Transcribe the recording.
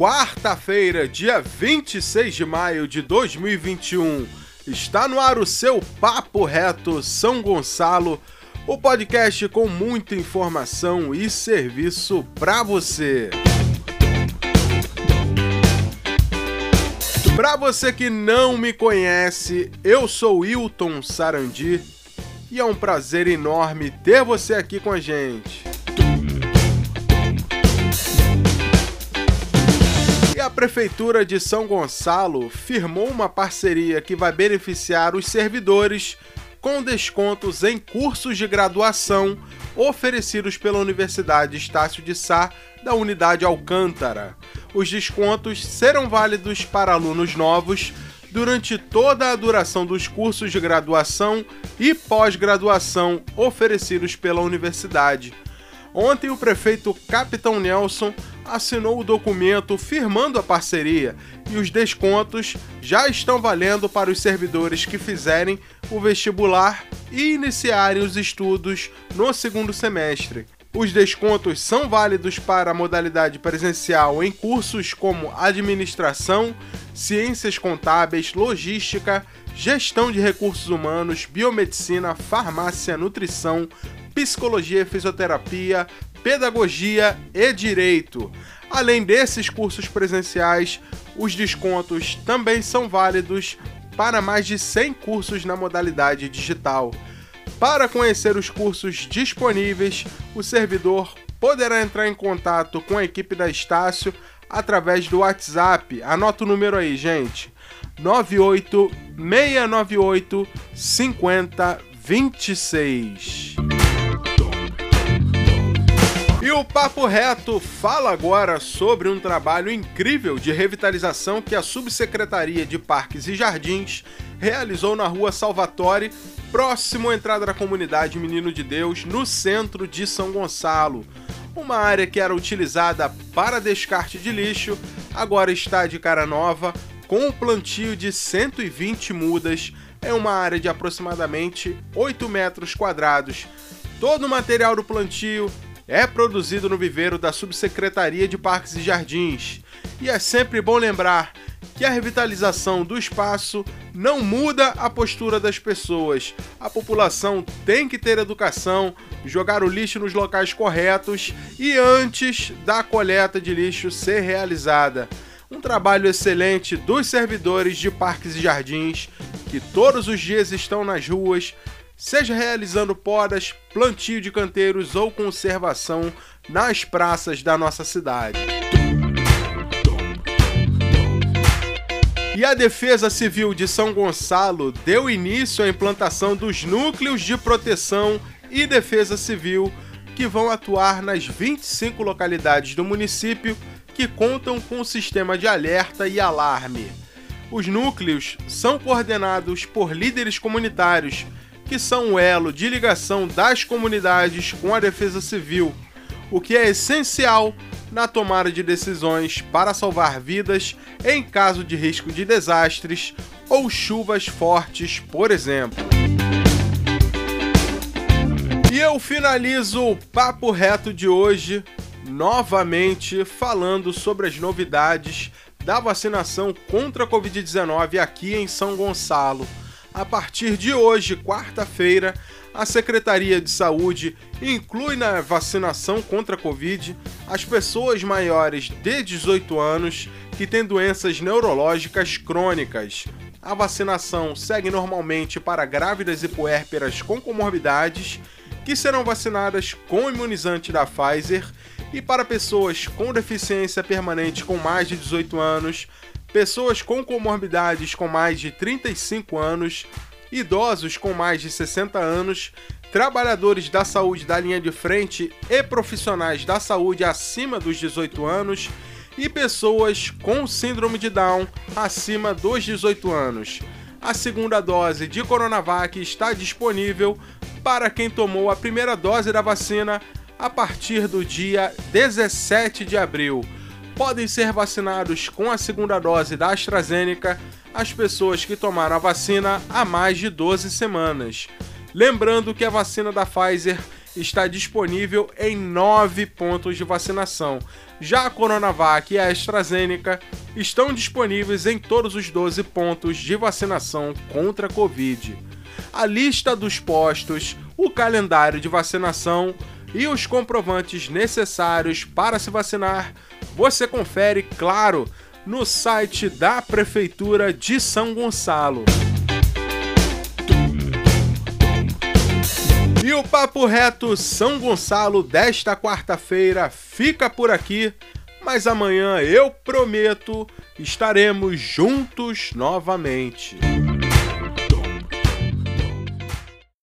Quarta-feira, dia 26 de maio de 2021, está no ar o seu Papo Reto São Gonçalo, o podcast com muita informação e serviço para você. Para você que não me conhece, eu sou Wilton Sarandi e é um prazer enorme ter você aqui com a gente. E a Prefeitura de São Gonçalo firmou uma parceria que vai beneficiar os servidores com descontos em cursos de graduação oferecidos pela Universidade Estácio de Sá da Unidade Alcântara. Os descontos serão válidos para alunos novos durante toda a duração dos cursos de graduação e pós-graduação oferecidos pela universidade. Ontem, o prefeito Capitão Nelson assinou o documento firmando a parceria e os descontos já estão valendo para os servidores que fizerem o vestibular e iniciarem os estudos no segundo semestre. Os descontos são válidos para a modalidade presencial em cursos como administração, ciências contábeis, logística, gestão de recursos humanos, biomedicina, farmácia, nutrição, psicologia fisioterapia, pedagogia e direito. Além desses cursos presenciais, os descontos também são válidos para mais de 100 cursos na modalidade digital. Para conhecer os cursos disponíveis, o servidor poderá entrar em contato com a equipe da Estácio através do WhatsApp. Anota o número aí, gente. 98698 5026. E o Papo Reto fala agora sobre um trabalho incrível de revitalização que a Subsecretaria de Parques e Jardins realizou na rua Salvatore, próximo à entrada da comunidade Menino de Deus, no centro de São Gonçalo. Uma área que era utilizada para descarte de lixo, agora está de cara nova, com um plantio de 120 mudas, é uma área de aproximadamente 8 metros quadrados. Todo o material do plantio é produzido no viveiro da Subsecretaria de Parques e Jardins. E é sempre bom lembrar que a revitalização do espaço não muda a postura das pessoas. A população tem que ter educação, jogar o lixo nos locais corretos e antes da coleta de lixo ser realizada. Um trabalho excelente dos servidores de parques e jardins que todos os dias estão nas ruas seja realizando podas, plantio de canteiros ou conservação nas praças da nossa cidade. E a Defesa Civil de São Gonçalo deu início à implantação dos núcleos de proteção e defesa civil que vão atuar nas 25 localidades do município que contam com o sistema de alerta e alarme. Os núcleos são coordenados por líderes comunitários que são o elo de ligação das comunidades com a defesa civil, o que é essencial na tomada de decisões para salvar vidas em caso de risco de desastres ou chuvas fortes, por exemplo. E eu finalizo o papo reto de hoje novamente falando sobre as novidades da vacinação contra a Covid-19 aqui em São Gonçalo. A partir de hoje, quarta-feira, a Secretaria de Saúde inclui na vacinação contra a Covid as pessoas maiores de 18 anos que têm doenças neurológicas crônicas. A vacinação segue normalmente para grávidas e puérperas com comorbidades, que serão vacinadas com imunizante da Pfizer, e para pessoas com deficiência permanente com mais de 18 anos, pessoas com comorbidades com mais de 35 anos, idosos com mais de 60 anos, trabalhadores da saúde da linha de frente e profissionais da saúde acima dos 18 anos e pessoas com síndrome de Down acima dos 18 anos. A segunda dose de Coronavac está disponível para quem tomou a primeira dose da vacina a partir do dia 17 de abril podem ser vacinados com a segunda dose da AstraZeneca as pessoas que tomaram a vacina há mais de 12 semanas. Lembrando que a vacina da Pfizer está disponível em nove pontos de vacinação. Já a Coronavac e a AstraZeneca estão disponíveis em todos os 12 pontos de vacinação contra a Covid. A lista dos postos, o calendário de vacinação e os comprovantes necessários para se vacinar, você confere, claro, no site da Prefeitura de São Gonçalo. E o Papo Reto São Gonçalo desta quarta-feira fica por aqui, mas amanhã eu prometo estaremos juntos novamente.